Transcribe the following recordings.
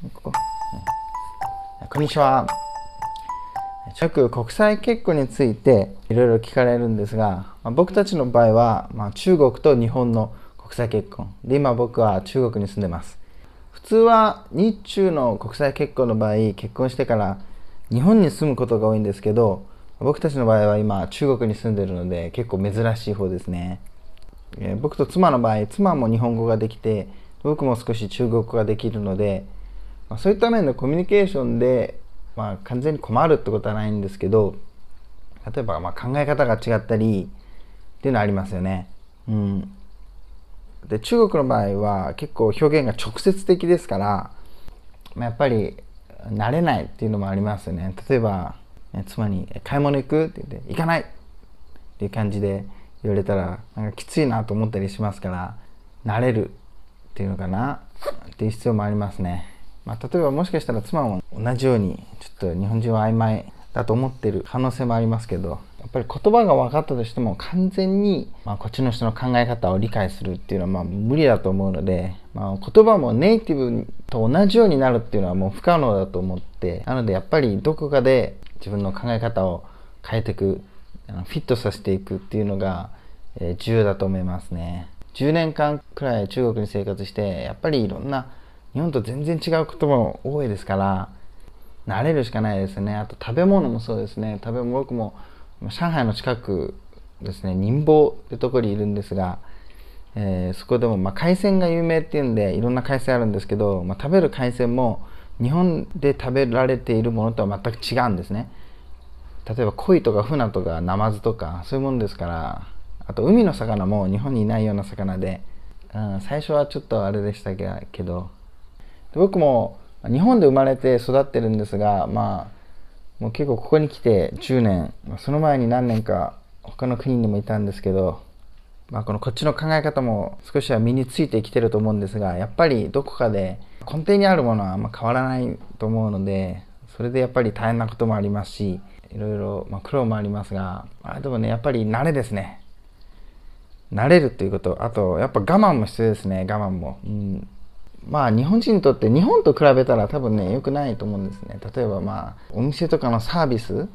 ここ。こんにちは。よく国際結婚についていろいろ聞かれるんですが、まあ、僕たちの場合は、まあ、中国と日本の国際結婚。で今僕は中国に住んでます。普通は日中の国際結婚の場合結婚してから日本に住むことが多いんですけど僕たちの場合は今中国に住んでるので結構珍しい方ですね、えー、僕と妻の場合妻も日本語ができて僕も少し中国語ができるので、まあ、そういった面でコミュニケーションで、まあ、完全に困るってことはないんですけど例えばま考え方が違ったりっていうのはありますよね。うん、で中国の場合は結構表現が直接的ですから、まあ、やっぱり慣れないっていうのもありますよね。例えば妻に「買い物行く?」って言って「行かない!」っていう感じで言われたらなんかきついなと思ったりしますから慣れるっていうのかなっていう必要もありますね。まあ、例えばもしかしたら妻も同じようにちょっと日本人は曖昧だと思ってる可能性もありますけどやっぱり言葉が分かったとしても完全に、まあ、こっちの人の考え方を理解するっていうのはまあ無理だと思うので、まあ、言葉もネイティブと同じようになるっていうのはもう不可能だと思ってなのでやっぱりどこかで自分の考え方を変えていくフィットさせていくっていうのが、重要だと思いますね。10年間くらい中国に生活してやっぱりいろんな日本と全然違う言葉も多いですから慣れるしかないですね。あと食べ物もそうですね。食べ物僕も上海の近くですね。寧波ってとこにいるんですが、えー、そこでもまあ海鮮が有名っていうんでいろんな海鮮あるんですけど、まあ、食べる海鮮も日本で食べられているものとは全く違うんですね。例えば鯉とか船とかナマズとかそういうものですからあと海の魚も日本にいないような魚で、うん、最初はちょっとあれでしたけど僕も日本で生まれて育ってるんですがまあもう結構ここに来て10年その前に何年か他の国にもいたんですけど、まあ、このこっちの考え方も少しは身についてきてると思うんですがやっぱりどこかで根底にあるものはあんま変わらないと思うのでそれでやっぱり大変なこともありますしいろいろ、まあ、苦労もありますがあでもねやっぱり慣れですね。慣れるっていうこと。あとやっぱ我慢も必要ですね我慢も、うん、まあ日本人にとって日本と比べたら多分ね良くないと思うんですね。例えばまあお店とかのサービス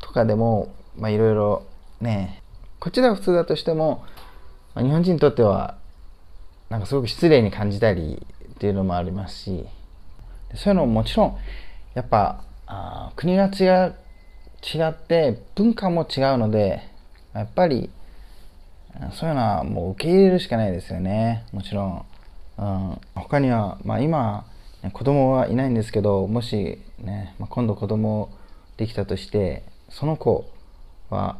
とかでもまあいろいろねこっちでは普通だとしても、まあ、日本人にとってはなんかすごく失礼に感じたりっていうのもありますしそういうのももちろんやっぱあ国が違違って文化も違うのでやっぱりそういうのはもう受け入れるしかないですよね。もちろん、うん、他には、まあ、今子供はいないんですけどもしね、まあ、今度子供できたとしてその子は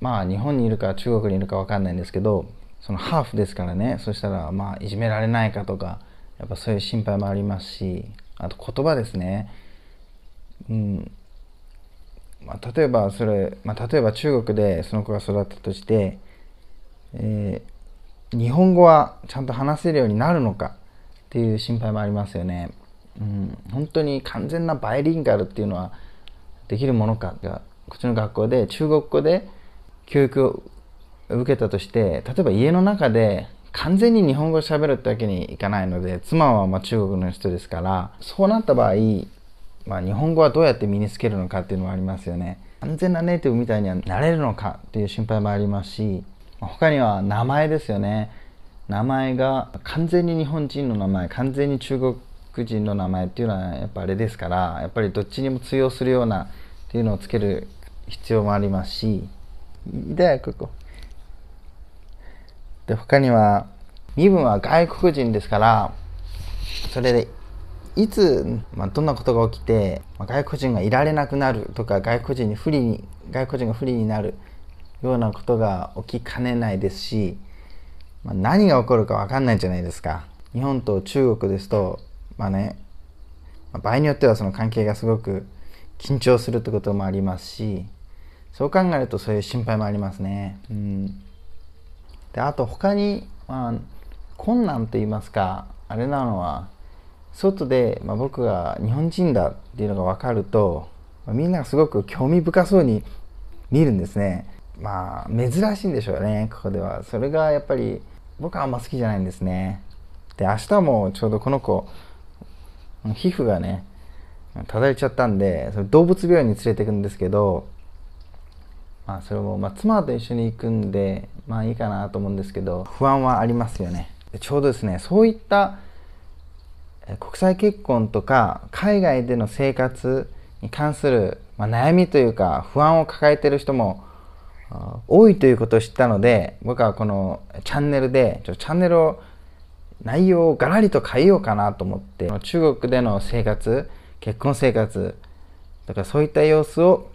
まあ日本にいるか中国にいるか分かんないんですけどそのハーフですからねそしたらまあいじめられないかとかやっぱそういう心配もありますしあと言葉ですね。うん。まあ、例えばそれ、まあ、例えば中国でその子が育ったとしてえー、日本語はちゃんと話せるようになるのかっていう心配もありますよね。うん、本当に完全なバイリンガルっていうのはできるものかがこっちの学校で中国語で教育を受けたとして例えば家の中で完全に日本語を喋るってわけにいかないので妻はま中国の人ですからそうなった場合、まあ、日本語はどうやって身につけるのかっていうのもありますよね完全なネイティブみたいにはなれるのかっていう心配もありますし他には名前ですよね。名前が完全に日本人の名前完全に中国人の名前っていうのはやっぱあれですからやっぱりどっちにも通用するようなっていうのをつける必要もありますしでここ。で他には身分は外国人ですからそれでいつ、まあ、どんなことが起きて、まあ、外国人がいられなくなるとか外国人に不利に外国人が不利になるようなことが起きかねないですし、まあ、何が起こるか分かんないじゃないですか日本と中国ですとまあね、まあ、場合によってはその関係がすごく緊張するってこともありますしそう考えるとそういう心配もありますね。うん、であと他に、まあ、困難と言いますかあれなのは外で、まあ、僕が日本人だっていうのが分かると、まあ、みんながすごく興味深そうに見るんですね。まあ珍しいんでしょうねここでは。それがやっぱり僕はあんま好きじゃないんですね。で明日もちょうどこの子皮膚がねただれちゃったんでそれ動物病院に連れていくんですけどまあそれも、まあ、妻と一緒に行くんでまあいいかなと思うんですけど不安はありますよね。ちょうどですねそういった国際結婚とか海外での生活に関する、まあ、悩みというか不安を抱えてる人も多いということを知ったので僕はこのチャンネルでちょチャンネルを内容をガラリと変えようかなと思って中国での生活結婚生活とかそういった様子を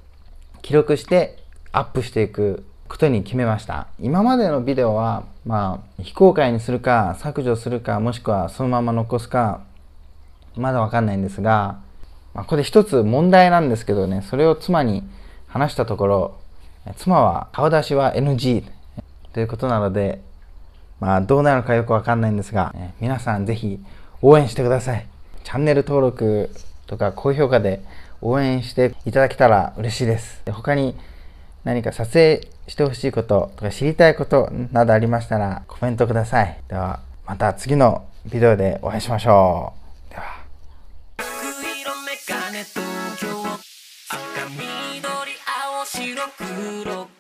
記録してアップしていくことに決めました。今までのビデオはまあ非公開にするか削除するかもしくはそのまま残すかまだわかんないんですが、まあ、これ一つ問題なんですけどねそれを妻に話したところ妻は顔出しは NG ということなのでまあどうなるかよくわかんないんですが、皆さんぜひ応援してください。チャンネル登録とか高評価で応援していただけたら嬉しいです。他に何か撮影してほしいこととか知りたいことなどありましたらコメントください。ではまた次のビデオでお会いしましょう。黒く